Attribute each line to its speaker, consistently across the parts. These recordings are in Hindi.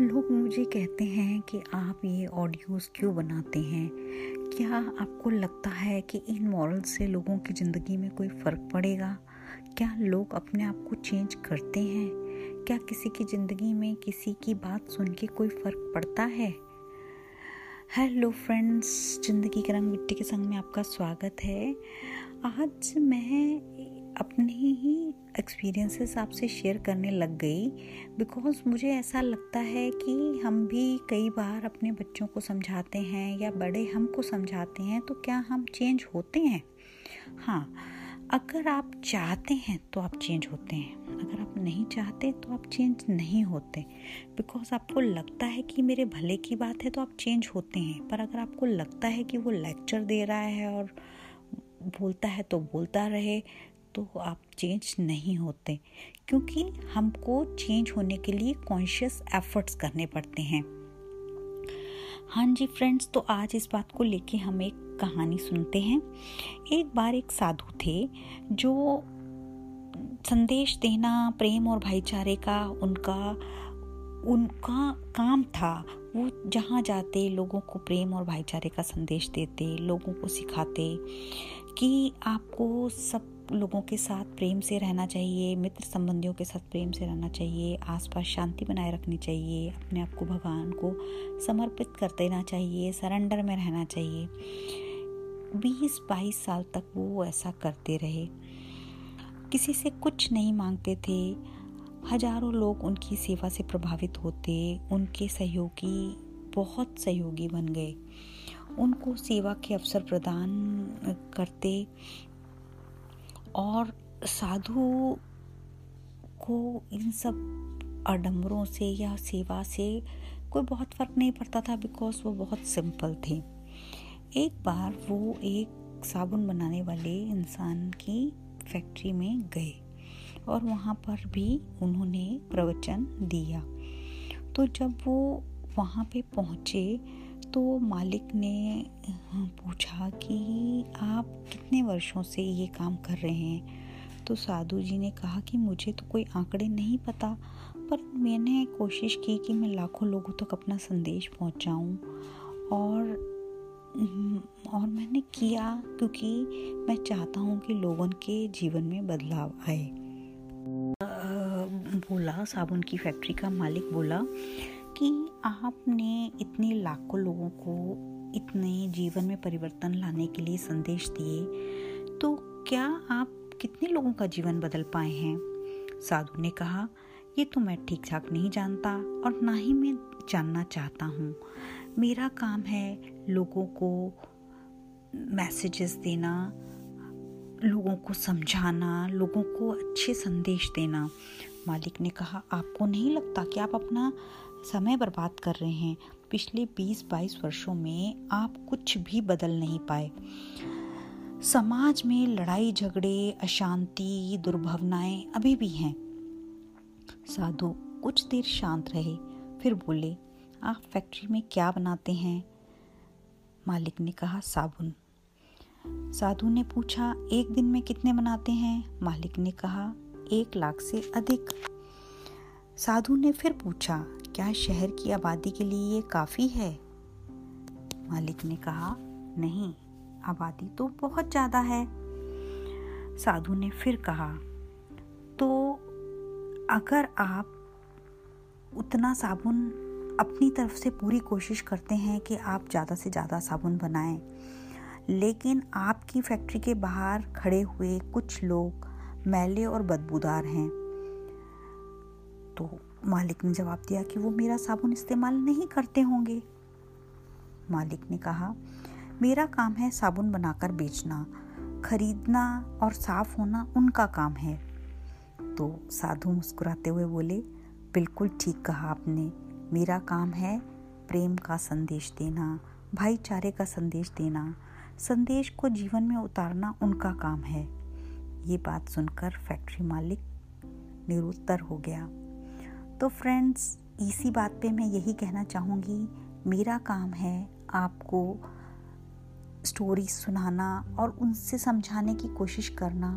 Speaker 1: लोग मुझे कहते हैं कि आप ये ऑडियोज़ क्यों बनाते हैं? क्या आपको लगता है कि इन मॉरल से लोगों की ज़िंदगी में कोई फ़र्क पड़ेगा? क्या लोग अपने आप को चेंज करते हैं? क्या किसी की ज़िंदगी में किसी की बात सुन के कोई फ़र्क पड़ता है? हेलो फ्रेंड्स ज़िंदगी के रंग मिट्टी के संग में आपका स्वागत है। आज मैं अपने ही एक्सपीरियंसेस आपसे शेयर करने लग गई। बिकॉज़ मुझे ऐसा लगता है कि हम भी कई बार अपने बच्चों को समझाते हैं या बड़े हमको समझाते हैं तो क्या हम चेंज होते हैं? हाँ अगर आप चाहते हैं तो आप चेंज होते हैं। अगर आप नहीं चाहते तो आप चेंज नहीं होते। बिकॉज़ आपको लगता है कि मेरे भले की बात है तो आप चेंज होते हैं। पर अगर आपको लगता है कि वो लेक्चर दे रहा है और बोलता है तो बोलता रहे। तो आप चेंज नहीं होते, क्योंकि हमको चेंज होने के लिए कॉन्शियस एफर्ट्स करने पड़ते हैं। हाँ जी फ्रेंड्स तो आज इस बात को लेके हम एक कहानी सुनते हैं। एक बार एक साधु थे, जो संदेश देना, प्रेम और भाईचारे का उनका उनका काम था। वो जहाँ जाते, लोगों को प्रेम और भाईचारे का संदेश देते, लोगों को सिखाते कि आपको सब लोगों के साथ प्रेम से रहना चाहिए, मित्र संबंधियों के साथ प्रेम से रहना चाहिए, आसपास शांति बनाए रखनी चाहिए, अपने आप को भगवान को समर्पित कर देना चाहिए, सरेंडर में रहना चाहिए। बीस बाईस साल तक वो ऐसा करते रहे। किसी से कुछ नहीं मांगते थे। हज़ारों लोग उनकी सेवा से प्रभावित होते, उनके सहयोगी बहुत सहयोगी बन गए। उनको सेवा के अवसर प्रदान करते और साधु को इन सब आडम्बरों से या सेवा से कोई बहुत फ़र्क नहीं पड़ता था बिकॉज़ वो बहुत सिंपल थे। एक बार वो एक साबुन बनाने वाले इंसान की फैक्ट्री में गए और वहाँ पर भी उन्होंने प्रवचन दिया। तो जब वो वहाँ पे पहुँचे तो मालिक ने पूछा कि आप कितने वर्षों से ये काम कर रहे हैं? तो साधु जी ने कहा कि मुझे तो कोई आंकड़े नहीं पता, पर मैंने कोशिश की कि मैं लाखों लोगों तक अपना संदेश पहुंचाऊं। और और मैंने किया, क्योंकि मैं चाहता हूँ कि लोगों के जीवन में बदलाव आए। बोला, साबुन की फैक्ट्री का मालिक बोला कि आपने इतने लाखों लोगों को इतने जीवन में परिवर्तन लाने के लिए संदेश दिए तो क्या आप कितने लोगों का जीवन बदल पाए हैं? साधु ने कहा, ये तो मैं ठीक ठाक नहीं जानता और ना ही मैं जानना चाहता हूँ। मेरा काम है लोगों को मैसेजेस देना, लोगों को समझाना, लोगों को अच्छे संदेश देना। मालिक ने कहा, आपको नहीं लगता कि आप अपना समय बर्बाद कर रहे हैं। पिछले 20-22 वर्षों में आप कुछ भी बदल नहीं पाए। समाज में लड़ाई, झगड़े, अशांति, दुर्भावनाएँ अभी भी हैं। साधु कुछ देर शांत रहे, फिर बोले, आप फैक्ट्री में क्या बनाते हैं? मालिक ने कहा, साबुन। साधु ने पूछा, एक दिन में कितने बनाते हैं? मालिक ने कहा, एक लाख से अधिक। साधु ने फिर पूछा, क्या शहर की आबादी के लिए ये काफ़ी है? मालिक ने कहा, नहीं, आबादी तो बहुत ज़्यादा है। साधु ने फिर कहा तो अगर आप उतना साबुन अपनी तरफ़ से पूरी कोशिश करते हैं कि आप ज़्यादा से ज़्यादा साबुन बनाएँ, लेकिन आपकी फैक्ट्री के बाहर खड़े हुए कुछ लोग मैले और बदबूदार हैं तो मालिक ने जवाब दिया कि वो मेरा साबुन इस्तेमाल नहीं करते होंगे। मालिक ने कहा, मेरा काम है साबुन बनाकर बेचना। खरीदना और साफ़ होना उनका काम है। तो साधु मुस्कुराते हुए बोले, बिल्कुल ठीक कहा आपने। मेरा काम है प्रेम का संदेश देना, भाईचारे का संदेश देना। संदेश को जीवन में उतारना उनका काम है। ये बात सुनकर फैक्ट्री मालिक निरुत्तर हो गया। तो फ्रेंड्स इसी बात पे मैं यही कहना चाहूँगी। मेरा काम है आपको स्टोरी सुनाना और उनसे समझाने की कोशिश करना।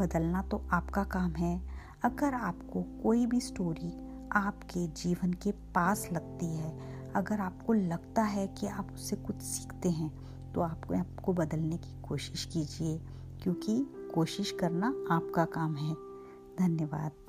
Speaker 1: बदलना तो आपका काम है। अगर आपको कोई भी स्टोरी आपके जीवन के पास लगती है, अगर आपको लगता है कि आप उससे कुछ सीखते हैं तो आपको आपको बदलने की कोशिश कीजिए, क्योंकि कोशिश करना आपका काम है। धन्यवाद।